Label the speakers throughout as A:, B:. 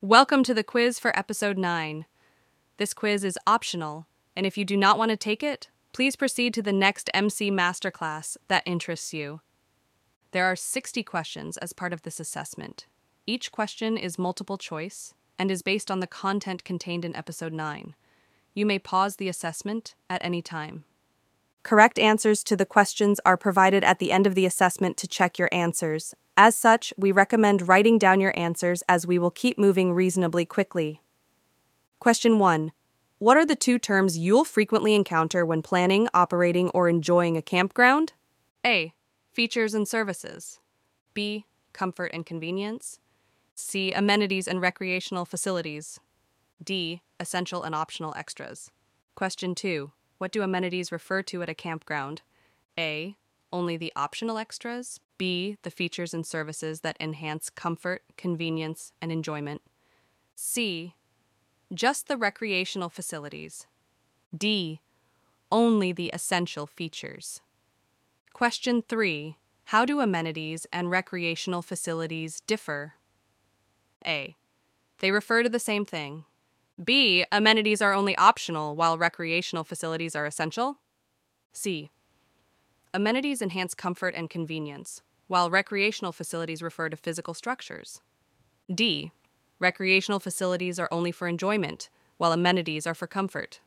A: Welcome to the quiz for episode 9. This quiz is optional, and if you do not want to take it, please proceed to the next MC masterclass that interests you. There are 60 questions as part of this assessment. Each question is multiple choice and is based on the content contained in episode 9. You may pause the assessment at any time. Correct answers to the questions are provided at the end of the assessment to check your answers. As such, we recommend writing down your answers as we will keep moving reasonably quickly. Question 1. What are the two terms you'll frequently encounter when planning, operating, or enjoying a campground? A. Features and services. B. Comfort and convenience. C. Amenities and recreational facilities. D. Essential and optional extras. Question 2. What do amenities refer to at a campground? A. Only the optional extras. B. The features and services that enhance comfort, convenience, and enjoyment. C. Just the recreational facilities. D. Only the essential features. Question 3. How do amenities and recreational facilities differ? A. They refer to the same thing. B. Amenities are only optional while recreational facilities are essential. C. Amenities enhance comfort and convenience, while recreational facilities refer to physical structures. D. Recreational facilities are only for enjoyment, while amenities are for comfort.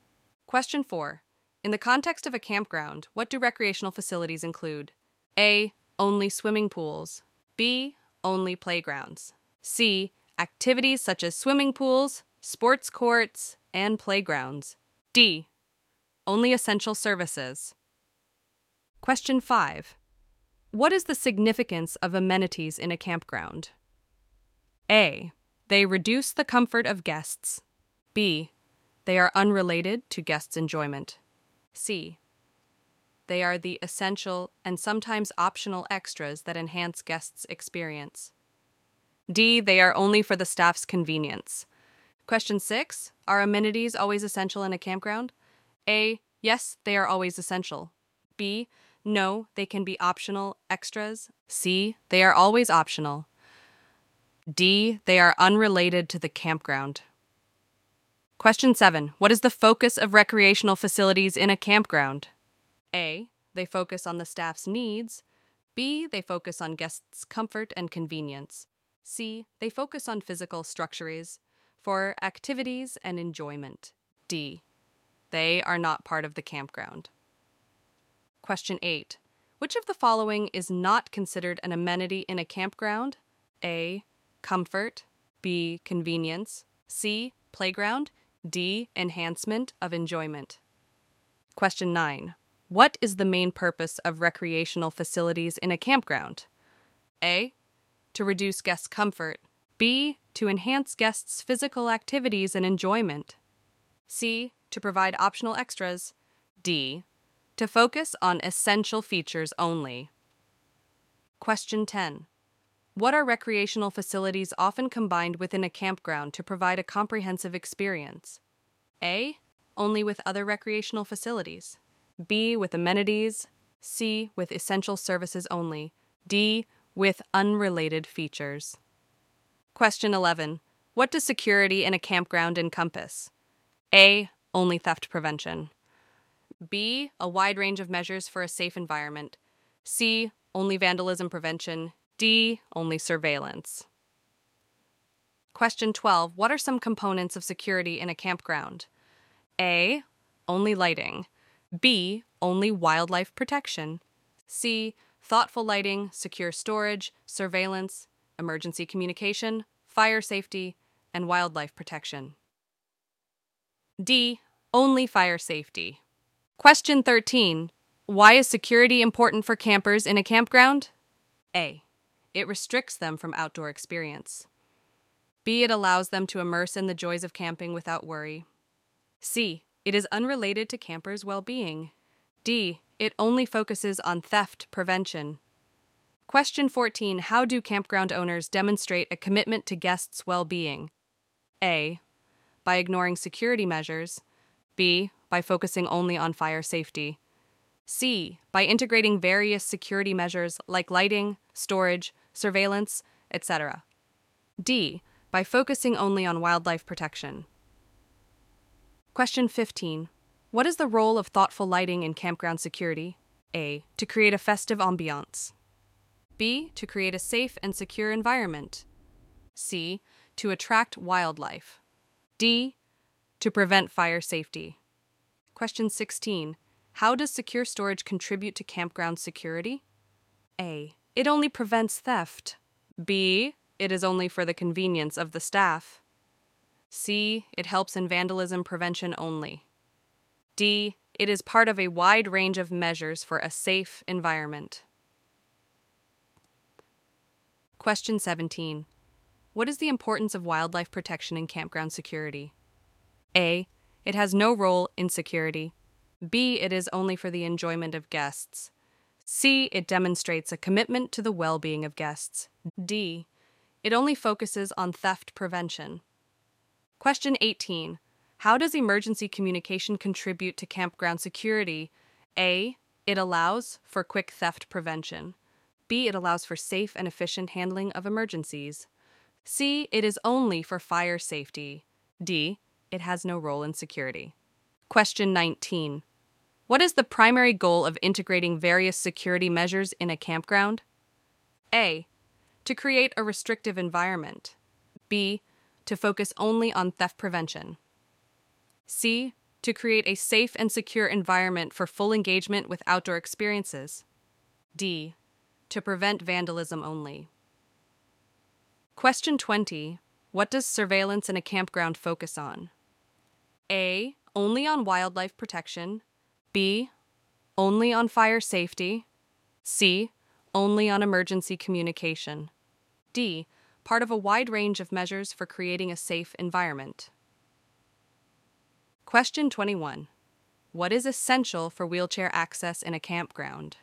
A: Question 4. In the context of a campground, what do recreational facilities include? A. Only swimming pools. B. Only playgrounds. C. Activities such as swimming pools, sports courts, and playgrounds. D. Only essential services. Question 5. What is the significance of amenities in a campground? A. They reduce the comfort of guests. B. They are unrelated to guests' enjoyment. C. They are the essential and sometimes optional extras that enhance guests' experience. D. They are only for the staff's convenience. Question 6. Are amenities always essential in a campground? A. Yes, they are always essential. B. No, they can be optional extras. C. They are always optional. D. They are unrelated to the campground. Question 7. What is the focus of recreational facilities in a campground? A. They focus on the staff's needs. B. They focus on guests' comfort and convenience. C. They focus on physical structures for activities and enjoyment. D. They are not part of the campground. Question 8. Which of the following is not considered an amenity in a campground? A. Comfort. B. Convenience. C. Playground. D. Enhancement of enjoyment. Question 9. What is the main purpose of recreational facilities in a campground? A. To reduce guests' comfort. B. To enhance guests' physical activities and enjoyment. C. To provide optional extras. D to focus on essential features only. Question 10. What are recreational facilities often combined within a campground to provide a comprehensive experience? A. Only with other recreational facilities. B. With amenities. C. With essential services only. D. With unrelated features. Question 11. What does security in a campground encompass? A. Only theft prevention. B. A wide range of measures for a safe environment. C. Only vandalism prevention. D. Only surveillance. Question 12. What are some components of security in a campground? A. Only lighting. B. Only wildlife protection. C. Thoughtful lighting, secure storage, surveillance, emergency communication, fire safety, and wildlife protection. D. Only fire safety. Question 13. Why is security important for campers in a campground? A. It restricts them from outdoor experience. B. It allows them to immerse in the joys of camping without worry. C. It is unrelated to campers' well being. D. It only focuses on theft prevention. Question 14 How do campground owners demonstrate a commitment to guests' well being? A. By ignoring security measures. B by focusing only on fire safety. C. By integrating various security measures like lighting, storage, surveillance, etc. D. by focusing only on wildlife protection. Question 15. What is the role of thoughtful lighting in campground security? A. To create a festive ambiance. B. To create a safe and secure environment. C. To attract wildlife. D. To prevent fire safety. Question 16. How does secure storage contribute to campground security? A. It only prevents theft. B. It is only for the convenience of the staff. C. It helps in vandalism prevention only. D. It is part of a wide range of measures for a safe environment. Question 17. What is the importance of wildlife protection in campground security? A. It has no role in security. B. It is only for the enjoyment of guests. C. It demonstrates a commitment to the well being of guests. D. It only focuses on theft prevention. Question 18. How does emergency communication contribute to campground security? A. It allows for quick theft prevention. B. It allows for safe and efficient handling of emergencies. C. It is only for fire safety. D. It has no role in security. Question 19. What is the primary goal of integrating various security measures in a campground? A. To create a restrictive environment. B to focus only on theft prevention. C. To create a safe and secure environment for full engagement with outdoor experiences. D. To prevent vandalism only. Question 20. What does surveillance in a campground focus on? A. Only on wildlife protection. B. Only on fire safety. C. Only on emergency communication. D part of a wide range of measures for creating a safe environment. Question 21. What is essential for wheelchair access in a campground?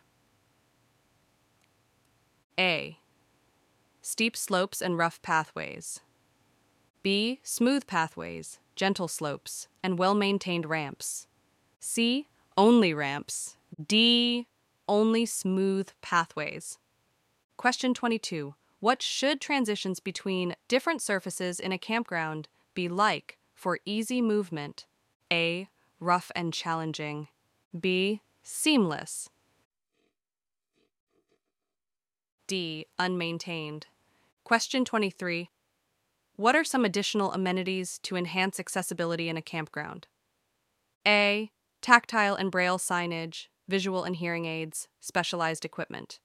A: A. Steep slopes and rough pathways. B. Smooth pathways, gentle slopes, and well maintained ramps. C. Only ramps. D. Only smooth pathways. Question 22. What should transitions between different surfaces in a campground be like for easy movement? A. Rough and challenging. B. Seamless. D. Unmaintained. Question 23. What are some additional amenities to enhance accessibility in a campground? A. Tactile and braille signage, visual and hearing aids, specialized equipment.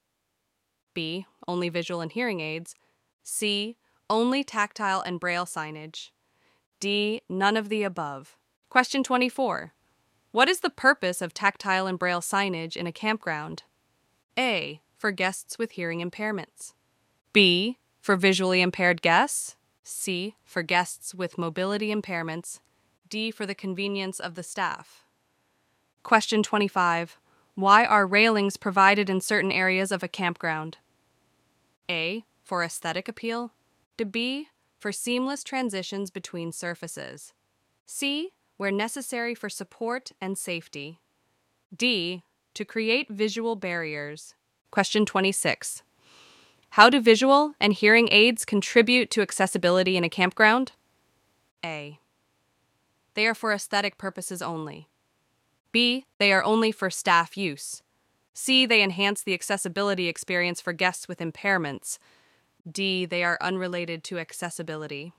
A: B. Only visual and hearing aids. C. Only tactile and braille signage. D. None of the above. Question 24. What is the purpose of tactile and braille signage in a campground? A. For guests with hearing impairments. B. For visually impaired guests. C. For guests with mobility impairments. D. For the convenience of the staff. Question 25. Why are railings provided in certain areas of a campground? A. For aesthetic appeal. B. For seamless transitions between surfaces. C. Where necessary for support and safety. D. To create visual barriers. Question 26. How do visual and hearing aids contribute to accessibility in a campground? A. They are for aesthetic purposes only. B. They are only for staff use. C. They enhance the accessibility experience for guests with impairments. D. They are unrelated to accessibility.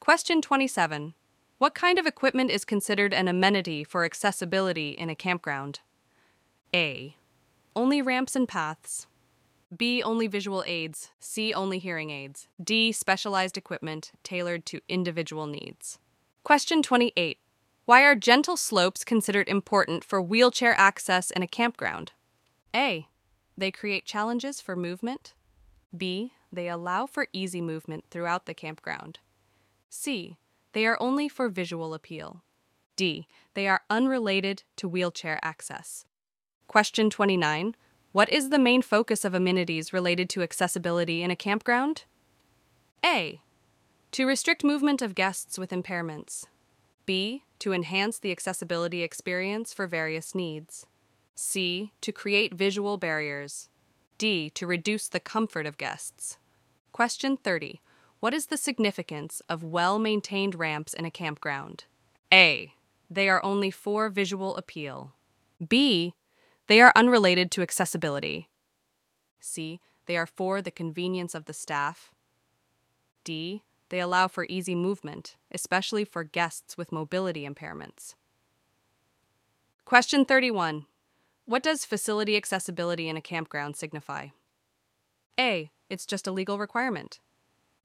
A: Question 27. What kind of equipment is considered an amenity for accessibility in a campground? A. Only ramps and paths. B. Only visual aids. C. Only hearing aids. D. Specialized equipment tailored to individual needs. Question 28. Why are gentle slopes considered important for wheelchair access in a campground? A. They create challenges for movement. B. They allow for easy movement throughout the campground. C. They are only for visual appeal. D. They are unrelated to wheelchair access. Question 29. What is the main focus of amenities related to accessibility in a campground? A. To restrict movement of guests with impairments. B. To enhance the accessibility experience for various needs. C. To create visual barriers. D. To reduce the comfort of guests. Question 30. What is the significance of well maintained ramps in a campground? A. They are only for visual appeal. B. They are unrelated to accessibility. C. They are for the convenience of the staff. D. They allow for easy movement, especially for guests with mobility impairments. Question 31. What does facility accessibility in a campground signify? A. It's just a legal requirement.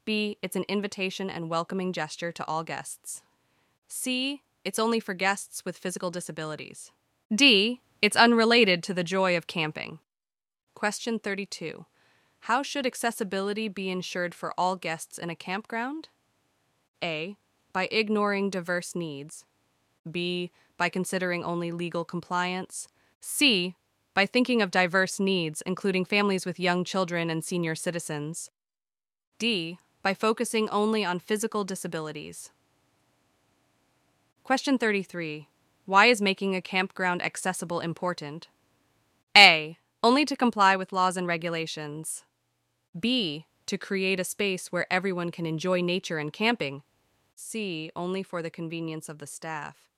A: B. It's an invitation and welcoming gesture to all guests. C. It's only for guests with physical disabilities. D. It's unrelated to the joy of camping. Question 32. How should accessibility be ensured for all guests in a campground? A. By ignoring diverse needs. B. By considering only legal compliance. C. By thinking of diverse needs, including families with young children and senior citizens. D. By focusing only on physical disabilities. Question 33. Why is making a campground accessible important? A. Only to comply with laws and regulations. B. To create a space where everyone can enjoy nature and camping. C. Only for the convenience of the staff.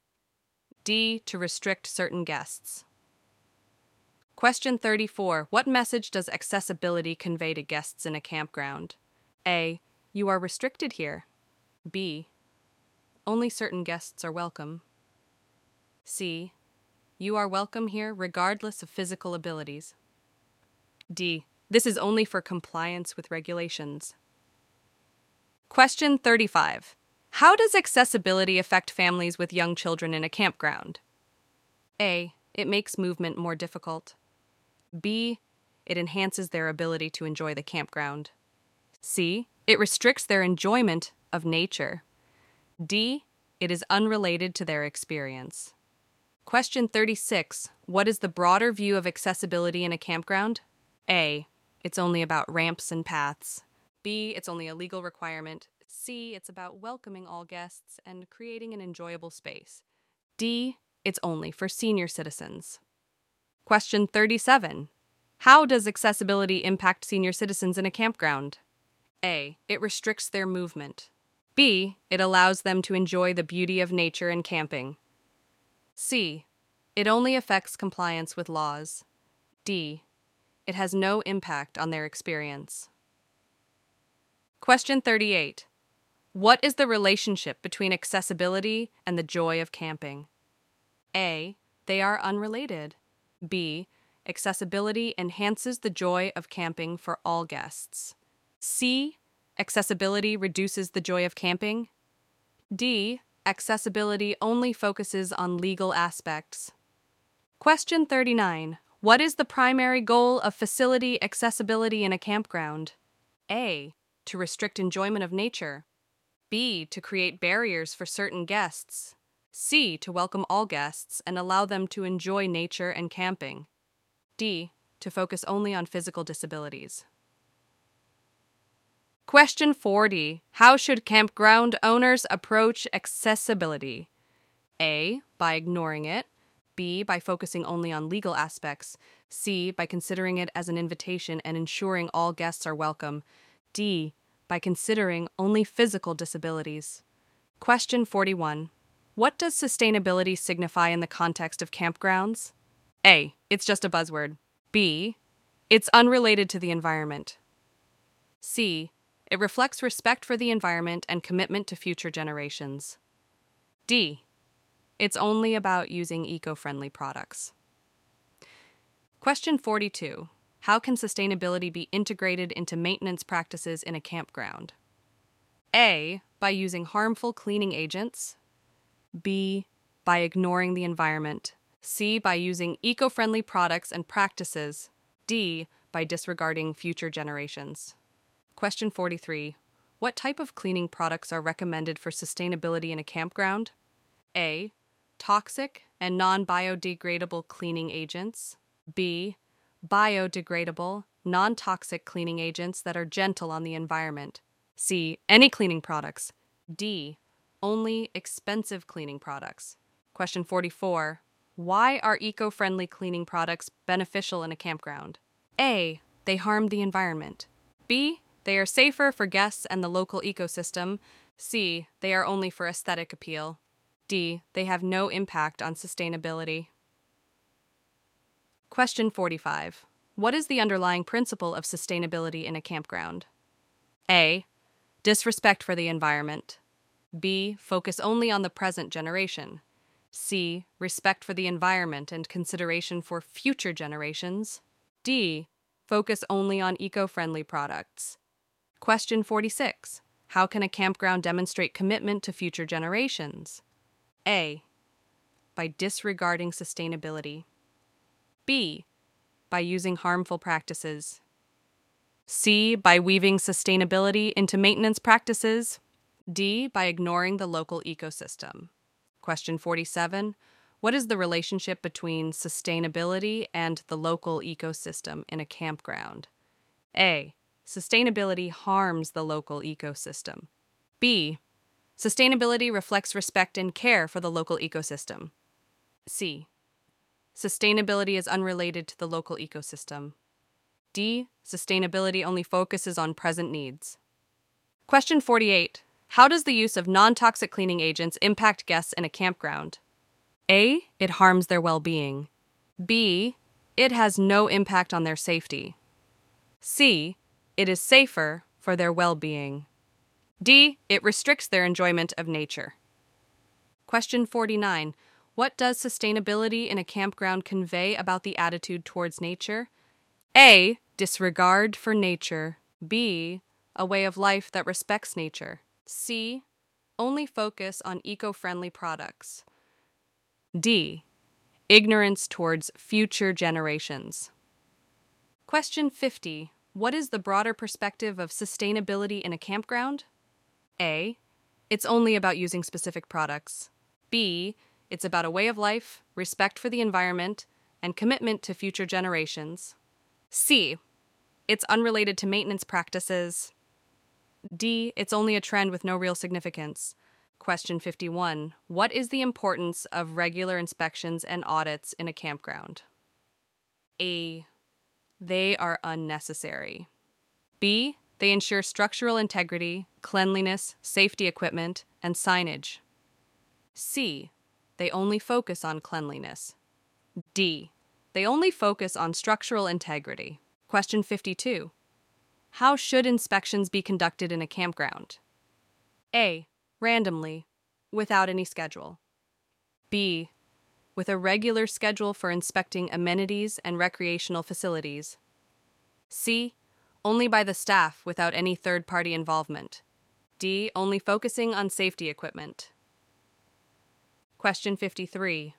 A: D. To restrict certain guests. Question 34. What message does accessibility convey to guests in a campground? A. You are restricted here. B. Only certain guests are welcome. C. You are welcome here regardless of physical abilities. D. This is only for compliance with regulations. Question 35. How does accessibility affect families with young children in a campground? A. It makes movement more difficult. B. It enhances their ability to enjoy the campground. C. It restricts their enjoyment of nature. D. It is unrelated to their experience. Question 36. What is the broader view of accessibility in a campground? A. It's only about ramps and paths. B. It's only a legal requirement. C. It's about welcoming all guests and creating an enjoyable space. D. It's only for senior citizens. Question 37. How does accessibility impact senior citizens in a campground? A. It restricts their movement. B. It allows them to enjoy the beauty of nature and camping. C. It only affects compliance with laws. D. It has no impact on their experience. Question 38. What is the relationship between accessibility and the joy of camping? A. They are unrelated. B. Accessibility enhances the joy of camping for all guests. C. Accessibility reduces the joy of camping. D. Accessibility only focuses on legal aspects. Question 39. What is the primary goal of facility accessibility in a campground? A. To restrict enjoyment of nature. B. To create barriers for certain guests. C. To welcome all guests and allow them to enjoy nature and camping. D. To focus only on physical disabilities. Question 40. How should campground owners approach accessibility? A. By ignoring it. B. By focusing only on legal aspects. C. By considering it as an invitation and ensuring all guests are welcome. D. By considering only physical disabilities. Question 41. What does sustainability signify in the context of campgrounds? A. It's just a buzzword. B. It's unrelated to the environment. C. It reflects respect for the environment and commitment to future generations. D. It's only about using eco friendly products. Question 42 How can sustainability be integrated into maintenance practices in a campground? A. By using harmful cleaning agents. B. By ignoring the environment. C. By using eco friendly products and practices. D. By disregarding future generations. Question 43. What type of cleaning products are recommended for sustainability in a campground? A. Toxic and non biodegradable cleaning agents. B. Biodegradable, non toxic cleaning agents that are gentle on the environment. C. Any cleaning products. D. Only expensive cleaning products. Question 44. Why are eco friendly cleaning products beneficial in a campground? A. They harm the environment. B. They are safer for guests and the local ecosystem. C. They are only for aesthetic appeal. D. They have no impact on sustainability. Question 45. What is the underlying principle of sustainability in a campground? A. Disrespect for the environment. B. Focus only on the present generation. C. Respect for the environment and consideration for future generations. D. Focus only on eco friendly products. Question 46. How can a campground demonstrate commitment to future generations? A. By disregarding sustainability. B. By using harmful practices. C. By weaving sustainability into maintenance practices. D. By ignoring the local ecosystem. Question 47 What is the relationship between sustainability and the local ecosystem in a campground? A. Sustainability harms the local ecosystem. B. Sustainability reflects respect and care for the local ecosystem. C. Sustainability is unrelated to the local ecosystem. D. Sustainability only focuses on present needs. Question 48. How does the use of non toxic cleaning agents impact guests in a campground? A. It harms their well being. B. It has no impact on their safety. C. It is safer for their well being. D. It restricts their enjoyment of nature. Question 49. What does sustainability in a campground convey about the attitude towards nature? A. Disregard for nature. B. A way of life that respects nature. C. Only focus on eco friendly products. D. Ignorance towards future generations. Question 50. What is the broader perspective of sustainability in a campground? A. It's only about using specific products. B. It's about a way of life, respect for the environment, and commitment to future generations. C. It's unrelated to maintenance practices, D. It's only a trend with no real significance. Question 51. What is the importance of regular inspections and audits in a campground? A. They are unnecessary. B. They ensure structural integrity, cleanliness, safety equipment, and signage. C. They only focus on cleanliness. D. They only focus on structural integrity. Question 52. How should inspections be conducted in a campground? A. Randomly, without any schedule. B. With a regular schedule for inspecting amenities and recreational facilities. C. Only by the staff without any third party involvement. D. Only focusing on safety equipment. Question 53.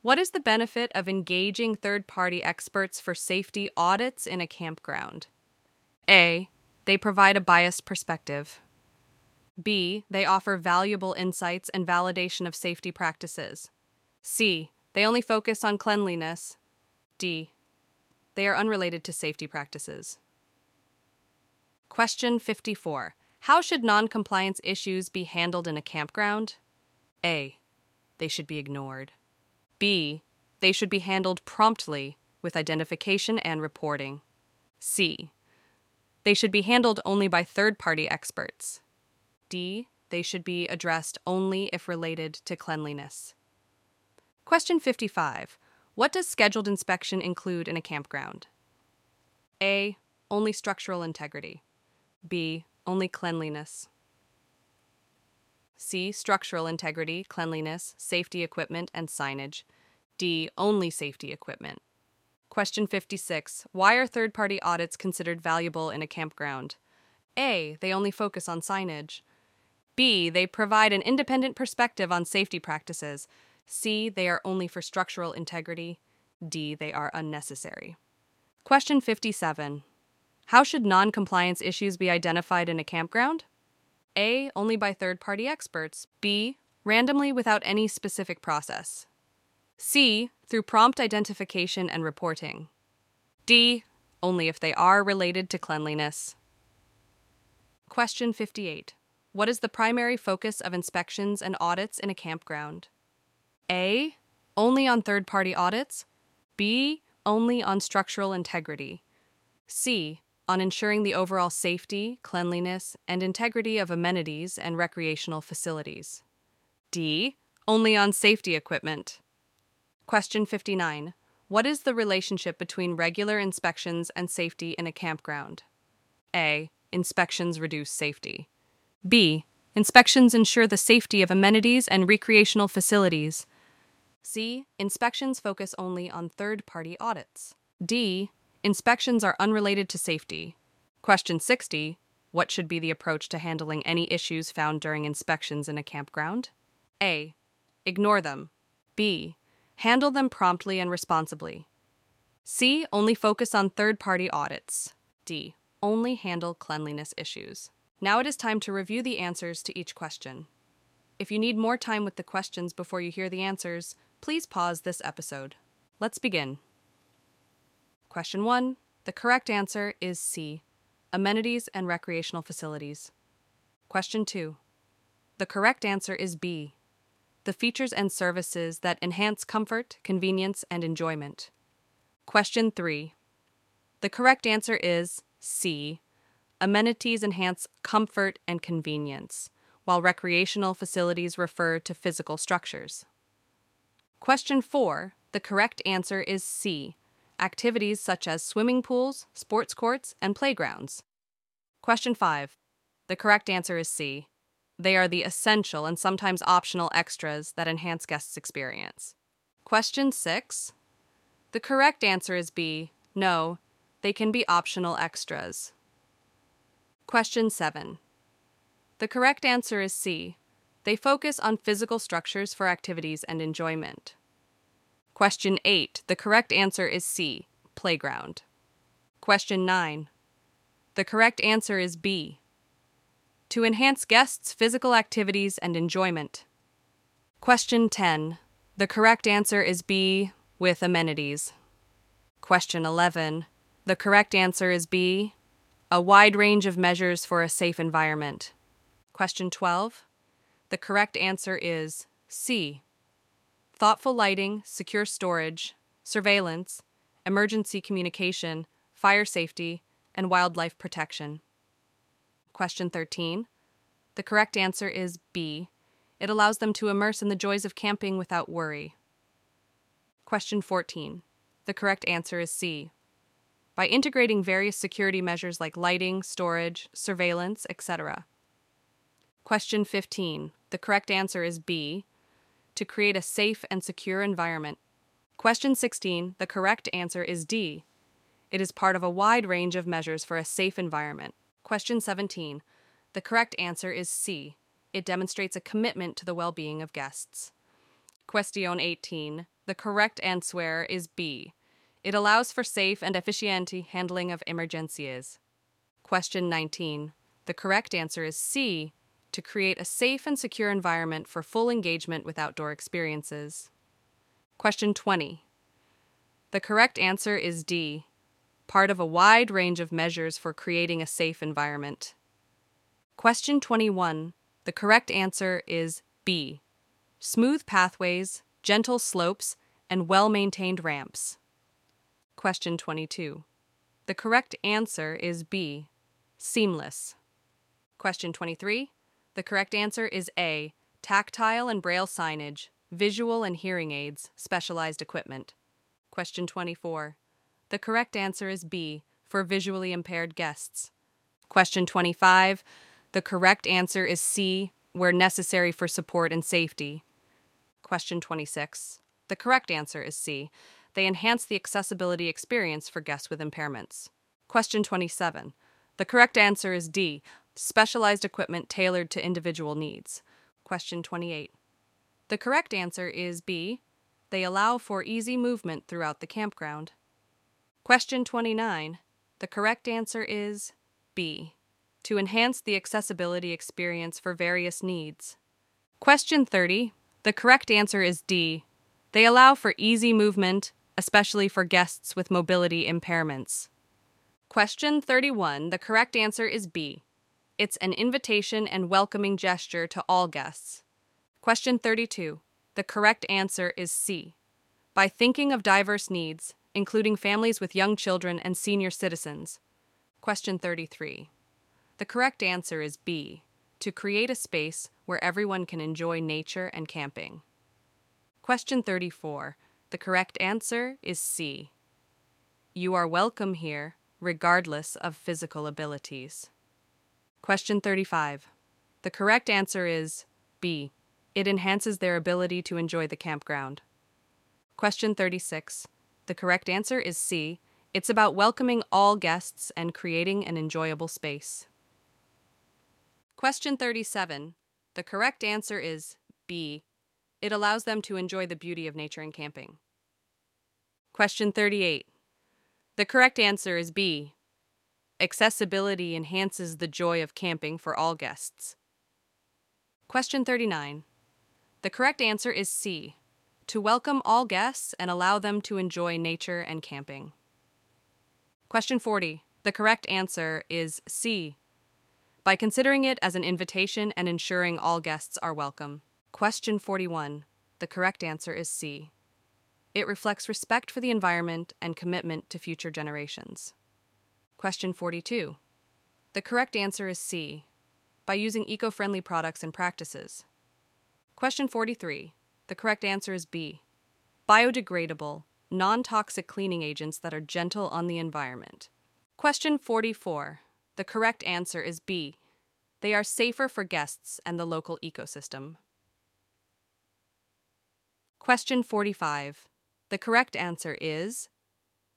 A: What is the benefit of engaging third party experts for safety audits in a campground? A. They provide a biased perspective. B. They offer valuable insights and validation of safety practices. C. They only focus on cleanliness. D. They are unrelated to safety practices. Question 54. How should noncompliance issues be handled in a campground? A. They should be ignored. B. They should be handled promptly with identification and reporting. C. They should be handled only by third party experts. D. They should be addressed only if related to cleanliness. Question 55. What does scheduled inspection include in a campground? A. Only structural integrity. B. Only cleanliness. C. Structural integrity, cleanliness, safety equipment, and signage. D. Only safety equipment. Question 56. Why are third party audits considered valuable in a campground? A. They only focus on signage. B. They provide an independent perspective on safety practices. C. They are only for structural integrity. D. They are unnecessary. Question 57. How should non compliance issues be identified in a campground? A. Only by third party experts. B. Randomly without any specific process. C. Through prompt identification and reporting. D. Only if they are related to cleanliness. Question 58. What is the primary focus of inspections and audits in a campground? A. Only on third party audits. B. Only on structural integrity. C. on ensuring the overall safety, cleanliness, and integrity of amenities and recreational facilities. D. Only on safety equipment. Question 59. What is the relationship between regular inspections and safety in a campground? A. Inspections reduce safety. B. Inspections ensure the safety of amenities and recreational facilities. C. Inspections focus only on third party audits. D. Inspections are unrelated to safety. Question 60. What should be the approach to handling any issues found during inspections in a campground? A. Ignore them. B. Handle them promptly and responsibly. C. Only focus on third party audits. D. Only handle cleanliness issues. Now it is time to review the answers to each question. If you need more time with the questions before you hear the answers, please pause this episode. Let's begin. Question 1. The correct answer is C. Amenities and recreational facilities. Question 2. The correct answer is B the features and services that enhance comfort, convenience, and enjoyment. Question 3. The correct answer is C. Amenities enhance comfort and convenience, while recreational facilities refer to physical structures. Question 4. The correct answer is C. Activities such as swimming pools, sports courts, and playgrounds. Question 5. The correct answer is C. They are the essential and sometimes optional extras that enhance guests' experience. Question 6. The correct answer is B. No, they can be optional extras. Question 7. The correct answer is C. They focus on physical structures for activities and enjoyment. Question 8. The correct answer is C. Playground. Question 9. The correct answer is B to enhance guests' physical activities and enjoyment. Question 10. The correct answer is B, with amenities. Question 11. The correct answer is B, a wide range of measures for a safe environment. Question 12. The correct answer is C, thoughtful lighting, secure storage, surveillance, emergency communication, fire safety, and wildlife protection. Question 13. The correct answer is B. It allows them to immerse in the joys of camping without worry. Question 14. The correct answer is C. By integrating various security measures like lighting, storage, surveillance, etc. Question 15. The correct answer is B. To create a safe and secure environment. Question 16. The correct answer is D. It is part of a wide range of measures for a safe environment. Question 17. The correct answer is C. It demonstrates a commitment to the well being of guests. Question 18. The correct answer is B. It allows for safe and efficient handling of emergencies. Question 19. The correct answer is C. To create a safe and secure environment for full engagement with outdoor experiences. Question 20. The correct answer is D part of a wide range of measures for creating a safe environment. Question 21. The correct answer is B. Smooth pathways, gentle slopes, and well maintained ramps. Question 22. The correct answer is B. Seamless. Question 23. The correct answer is A. Tactile and braille signage, visual and hearing aids, specialized equipment. Question 24. The correct answer is B, for visually impaired guests. Question 25. The correct answer is C, where necessary for support and safety. Question 26. The correct answer is C. They enhance the accessibility experience for guests with impairments. Question 27. The correct answer is D. Specialized equipment tailored to individual needs. Question 28. The correct answer is B. They allow for easy movement throughout the campground. Question 29. The correct answer is B. To enhance the accessibility experience for various needs. Question 30. The correct answer is D. They allow for easy movement, especially for guests with mobility impairments. Question 31. The correct answer is B. It's an invitation and welcoming gesture to all guests. Question 32. The correct answer is C. By thinking of diverse needs, including families with young children and senior citizens. Question 33. The correct answer is B. To create a space where everyone can enjoy nature and camping. Question 34. The correct answer is C. You are welcome here, regardless of physical abilities. Question 35. The correct answer is B. It enhances their ability to enjoy the campground. Question 36. The correct answer is C. It's about welcoming all guests and creating an enjoyable space. Question 37. The correct answer is B. It allows them to enjoy the beauty of nature and camping. Question 38. The correct answer is B. Accessibility enhances the joy of camping for all guests. Question 39. The correct answer is C. To welcome all guests and allow them to enjoy nature and camping. Question 40. The correct answer is C. By considering it as an invitation and ensuring all guests are welcome. Question 41. The correct answer is C. It reflects respect for the environment and commitment to future generations. Question 42. The correct answer is C. By using eco friendly products and practices. Question 43. The correct answer is B. Biodegradable, non toxic cleaning agents that are gentle on the environment. Question 44. The correct answer is B. They are safer for guests and the local ecosystem. Question 45. The correct answer is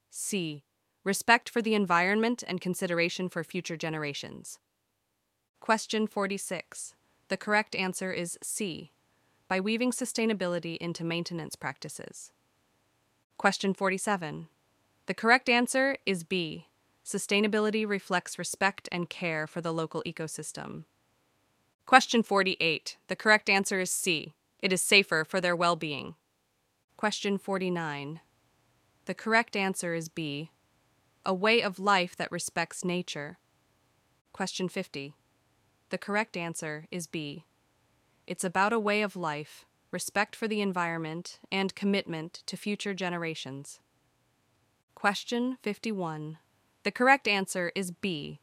A: C. Respect for the environment and consideration for future generations. Question 46. The correct answer is C. By weaving sustainability into maintenance practices. Question 47. The correct answer is B. Sustainability reflects respect and care for the local ecosystem. Question 48. The correct answer is C. It is safer for their well being. Question 49. The correct answer is B. A way of life that respects nature. Question 50. The correct answer is B. It's about a way of life respect for the environment, and commitment to future generations. Question 51. The correct answer is B.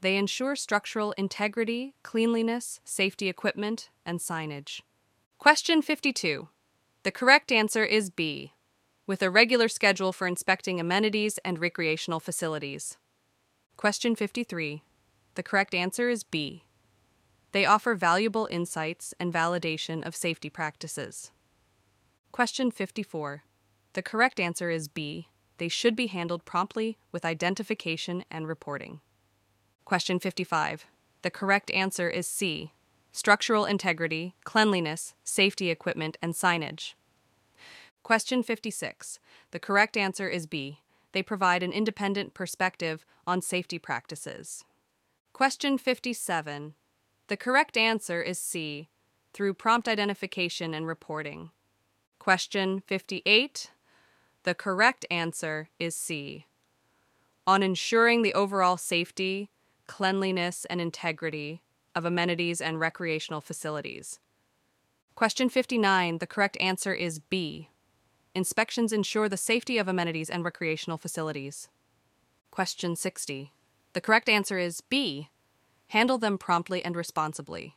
A: They ensure structural integrity, cleanliness, safety equipment, and signage. Question 52. The correct answer is B. With a regular schedule for inspecting amenities and recreational facilities. Question 53. The correct answer is B. They offer valuable insights and validation of safety practices. Question 54. The correct answer is B. They should be handled promptly with identification and reporting. Question 55. The correct answer is C. Structural integrity, cleanliness, safety equipment, and signage. Question 56. The correct answer is B. They provide an independent perspective on safety practices. Question 57. The correct answer is C, through prompt identification and reporting. Question 58. The correct answer is C, on ensuring the overall safety, cleanliness, and integrity of amenities and recreational facilities. Question 59. The correct answer is B. Inspections ensure the safety of amenities and recreational facilities. Question 60. The correct answer is B handle them promptly and responsibly.